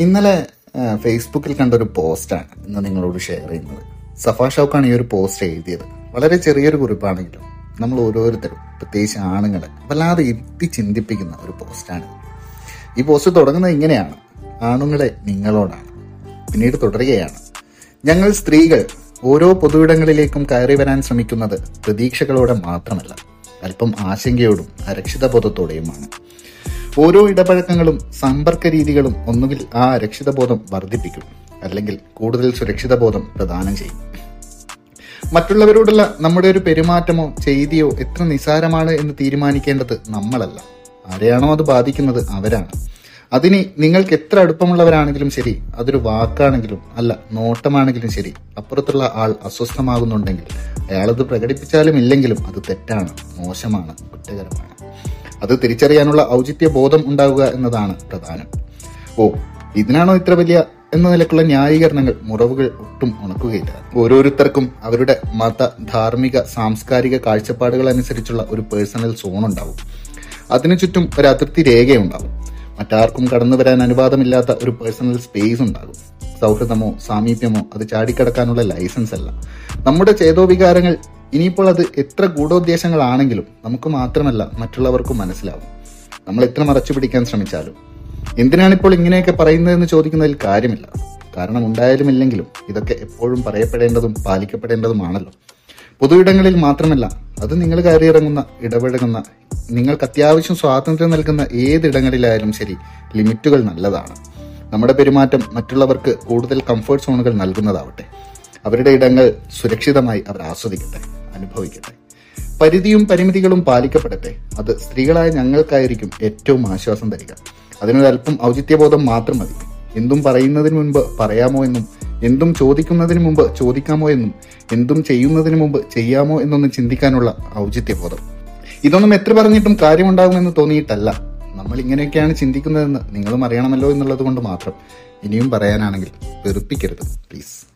ഇന്നലെ ഫേസ്ബുക്കിൽ കണ്ട ഒരു പോസ്റ്റാണ് ഇന്ന് നിങ്ങളോട് ഷെയർ ചെയ്യുന്നത്. സഫാ ഷൗക്കാണ് ഈ ഒരു പോസ്റ്റ് എഴുതിയത്. വളരെ ചെറിയൊരു കുറിപ്പാണെങ്കിലും നമ്മൾ ഓരോരുത്തരും പ്രത്യേകിച്ച് ആണുങ്ങളെ വല്ലാതെ ഇരുത്തി ചിന്തിപ്പിക്കുന്ന ഒരു പോസ്റ്റാണ് ഈ പോസ്റ്റ് തുടങ്ങുന്നത് ഇങ്ങനെയാണ്. ആണുങ്ങളെ നിങ്ങളോടാണ്. പിന്നീട് തുടരുകയാണ്. ഞങ്ങൾ സ്ത്രീകൾ ഓരോ പൊതുവിടങ്ങളിലേക്കും കയറി വരാൻ ശ്രമിക്കുന്നത് പ്രതീക്ഷകളോടെ മാത്രമല്ല അല്പം ആശങ്കയോടും അരക്ഷിതബോധത്തോടെയുമാണ് ഓരോ ഇടപഴക്കങ്ങളും സമ്പർക്ക രീതികളും ഒന്നുകിൽ ആ അരക്ഷിതബോധം വർദ്ധിപ്പിക്കും അല്ലെങ്കിൽ കൂടുതൽ സുരക്ഷിതബോധം പ്രദാനം ചെയ്യും. മറ്റുള്ളവരോടുള്ള നമ്മുടെ ഒരു പെരുമാറ്റമോ ചെയ്തിയോ എത്ര നിസാരമാണ് എന്ന് തീരുമാനിക്കേണ്ടത് നമ്മളല്ല. ആരെയാണോ അത് ബാധിക്കുന്നത് അവരാണ്. അതിന് നിങ്ങൾക്ക് എത്ര അടുപ്പമുള്ളവരാണെങ്കിലും ശരി അതൊരു വാക്കാണെങ്കിലും അല്ല നോട്ടമാണെങ്കിലും ശരി അപ്പുറത്തുള്ള ആൾ അസ്വസ്ഥമാകുന്നുണ്ടെങ്കിൽ അയാളത് പ്രകടിപ്പിച്ചാലും ഇല്ലെങ്കിലും അത് തെറ്റാണ് മോശമാണ് കുറ്റകരമാണ്. അത് തിരിച്ചറിയാനുള്ള ഔചിത്യ ബോധം ഉണ്ടാവുക എന്നതാണ് പ്രധാനം. ഓ ഇതിനാണോ ഇത്ര വലിയ എന്ന നിലക്കുള്ള ന്യായീകരണങ്ങൾ മുറവുകൾ ഒട്ടും ഉണക്കുകയില്ല. ഓരോരുത്തർക്കും അവരുടെ മത ധാർമ്മിക സാംസ്കാരിക കാഴ്ചപ്പാടുകൾ അനുസരിച്ചുള്ള ഒരു പേഴ്സണൽ സോൺ ഉണ്ടാവും. അതിനു ചുറ്റും ഒരു അതിർത്തി രേഖയുണ്ടാവും മറ്റാർക്കും കടന്നു വരാൻ അനുവാദമില്ലാത്ത ഒരു പേഴ്സണൽ സ്പേസ് ഉണ്ടാകും. സൗഹൃദമോ സാമീപ്യമോ അത് ചാടിക്കടക്കാനുള്ള ലൈസൻസ് അല്ല. നമ്മുടെ ചേതോവികാരങ്ങൾ ഇനിയിപ്പോൾ അത് എത്ര ഗൂഢോദ്ദേശങ്ങളാണെങ്കിലും നമുക്ക് മാത്രമല്ല മറ്റുള്ളവർക്കും മനസ്സിലാവും. നമ്മൾ എത്ര മറച്ചു പിടിക്കാൻ ശ്രമിച്ചാലും. എന്തിനാണിപ്പോൾ ഇങ്ങനെയൊക്കെ പറയുന്നതെന്ന് ചോദിക്കുന്നതിൽ കാര്യമില്ല. കാരണം ഉണ്ടായാലും ഇല്ലെങ്കിലും ഇതൊക്കെ എപ്പോഴും പറയപ്പെടേണ്ടതും പാലിക്കപ്പെടേണ്ടതുമാണല്ലോ. പൊതുയിടങ്ങളിൽ മാത്രമല്ല അത് നിങ്ങൾ കയറിയിറങ്ങുന്ന ഇടപഴകുന്ന നിങ്ങൾക്ക് അത്യാവശ്യം സ്വാതന്ത്ര്യം നൽകുന്ന ഏതിടങ്ങളിലായാലും ശരി ലിമിറ്റുകൾ നല്ലതാണ്. നമ്മുടെ പെരുമാറ്റം മറ്റുള്ളവർക്ക് കൂടുതൽ കംഫർട്ട് സോണുകൾ നൽകുന്നതാവട്ടെ. അവരുടെ ഇടങ്ങൾ സുരക്ഷിതമായി അവർ ആസ്വദിക്കട്ടെ. അനുഭവിക്കട്ടെ. പരിധിയും പരിമിതികളും പാലിക്കപ്പെടട്ടെ. അത് സ്ത്രീകളായ ഞങ്ങൾക്കായിരിക്കും ഏറ്റവും ആശ്വാസം തരിക. അതിനൊരല്പം ഔചിത്യബോധം മാത്രം മതി. എന്തും പറയുന്നതിന് മുൻപ് പറയാമോ എന്നും എന്തും ചോദിക്കുന്നതിന് മുമ്പ് ചോദിക്കാമോ എന്നും എന്തും ചെയ്യുന്നതിന് മുമ്പ് ചെയ്യാമോ എന്നൊന്നും ചിന്തിക്കാനുള്ള ഔചിത്യബോധം. ഇതൊന്നും എത്ര പറഞ്ഞിട്ടും കാര്യമുണ്ടാകുമെന്ന് തോന്നിയിട്ടല്ല. നമ്മൾ ഇങ്ങനെയൊക്കെയാണ് ചിന്തിക്കുന്നതെന്ന് നിങ്ങളും അറിയണമല്ലോ എന്നുള്ളത് കൊണ്ട് മാത്രം ഇനിയും പറയാനാണെങ്കിൽ വെറുപ്പിക്കരുത് പ്ലീസ്